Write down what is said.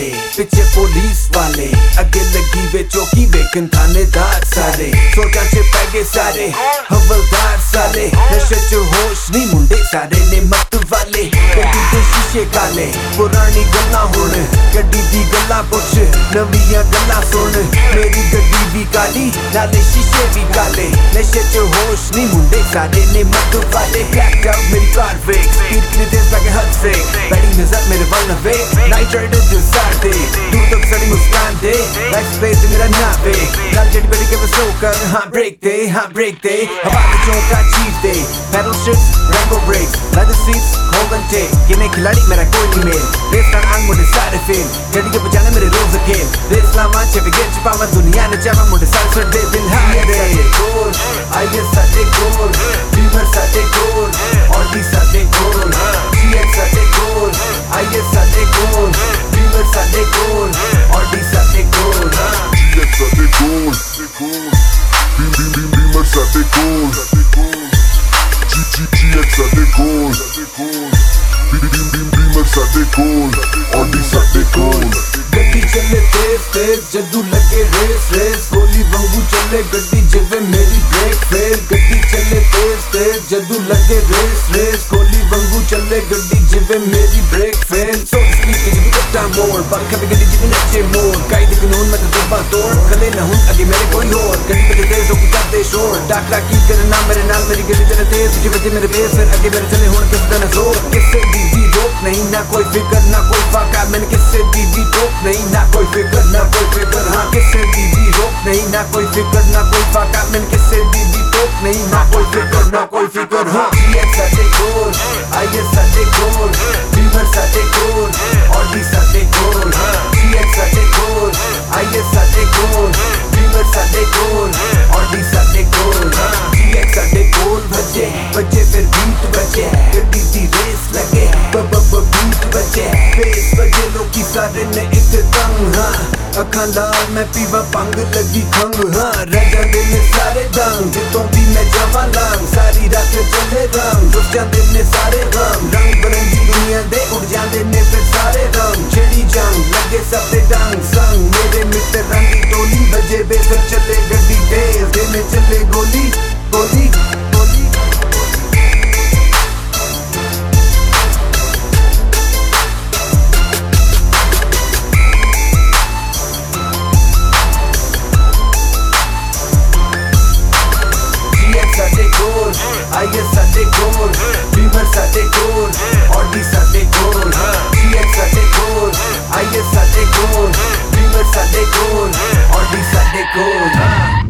Speed ਪਿੱਛੇ police ਵਾਲੇ, ਅੱਗੇ ਲੱਗੀ ਵੇ ਚੌਕੀ ਵੇਖਣ ਥਾਣੇਦਾਰ ਸਾਰੇ ਸੋਚਾਂ 'ਚ ਪੈ ਗਏ ਸਾਰੇ, ਹਵਲਦਾਰ ਸਾਲੇ ਨਸ਼ੇ 'ਚ ਹੋਸ਼ ਨਹੀਂ ਮੁੰਡੇ ਸਾਰੇ ਨੇ ਮੱਤ ਵਾਲੇ, ਗੱਡੀ ਦੇ ਸ਼ੀਸ਼ੇ ਕਾਲੇ, ਪੁਰਾਣੀ ਗੱਲਾਂ ਹੁਣ, ਗੱਡੀ ਦੀ ਗੱਲਾਂ ਪੁੱਛ, ਨਵੀਆਂ ਗੱਲਾਂ ਸੁਣ, ਮੇਰੀ ਗੱਡੀ ਵੀ ਕਾਲੀ, ਨਾਲੇ ਸ਼ੀਸ਼ੇ ਵੀ ਕਾਲੇ, ਨਸ਼ੇ 'ਚ ਹੋਸ਼ ਨਹੀਂ ਮੁੰਡੇ ਸਾਰੇ ਨੇ ਮੱਤ ਵਾਲੇ ਬਲੈਕ ਆਊਟ ਮੇਰੀ ਕਾਰ ਵੇਖ जान वे नाइट राइडर दिल साथ दे दूर तक सारी मुस्कान दे लाइफ स्पेस मेरा ना पे लाल जेट बेटी के बसो कर हाँ ब्रेक दे हाँ ब्रेक दे हवा के चौंका चीज़ दे paddle shift rainbow brake leather seats hold and take ये मैं खिलाड़ी मेरा कोई नहीं मेल रेस का आंग मुझे सारे फेल जड़ी के बजाने मेरे रोज अकेल रेस लामा चवे गेट छुपावा दुनिया ने चावा मुझे सारे सर दे दिल हाँ ये दे गोल आई ये सच एक गोल décolle. GTGX ça décolle. Bim bim bim bim ça décolle. On dit ça décolle. गड्डी चले तेज तेज जदू लगे रेस रेस गोली वांगू चले गड्डी जेवे मेरी ब्रेक फेल गड्डी चले तेज तेज जदू लगे रेस रेस गोली वांगू चले गड्डी जेवे मेरी ब्रेक फेल सो स्पीक जिबी कट्टा मोर पर कभी गड्डी जिबी नचे मोर काई दिखनोन मैं तो दबा तोड़ कले ना हूँ आगे मेरे कोई और गड्डी पे ज़ोर। डाक डाक की तेरे नाम, मेरे नाल मेरी गली तेरे तेज। की वजह मेरे बेस, फिर अगे मेरे चले होने किस तरह ज़ोर। किससे भी भी रोक नहीं, ना कोई फिकर, ना कोई फाका। मैंने किससे भी भी रोक नहीं, ना कोई फिकर, ना कोई फिकर। हाँ किससे भी भी रोक नहीं, ना कोई फिकर, ना कोई फाका। मैंने किससे भी भी रोक नहीं, ना कोई फिकर, ना कोई फिकर। हाँ ये सच्चे सटे गोल बी वन सटे गोल ਦੀ ਰੇਸ ਲੱਗੇ ਬ ਬ ਬ ਬੀਟ ਵਜੇ ਬੇਸ ਵਜੇ ਲੋਕੀ ਸਾਰੇ ਨੇ ਇੱਕ ਦੰਗ ਹਾਂ ਅੱਖਾਂ ਲਾਲ ਮੈਂ ਪੀਵਾ ਪੰਗ ਲੱਗੀ ਖੰਗ ਹਾਂ ਰਹਿ ਜਾਂਦੇ ਨੇ ਸਾਰੇ ਦੰਗ ਜਿੱਤੋਂ ਵੀ ਮੈਂ ਜਾਵਾਂ ਲੰਗ ਸਾਰੀ ਰਾਤ ਚੱਲੇ ਰੰਗ ਰੁੱਸ ਜਾਂਦੇ ਨੇ ਸਾਰੇ ਰੰਗ ਰੰਗ ਬਰੰਗੀ ਦੁਨੀਆ ਦੇ ਉੱਡ ਜਾਂਦੇ ਨੇ ਫਿਰ ਸਾਰੇ ਰੰਗ ये सटे गोल। बीमर सटे गोल। ऑडी सटे गोल। सीएक्स सटे गोल। आईएस सटे गोल। बीमर सटे गोल। ऑडी सटे गोल।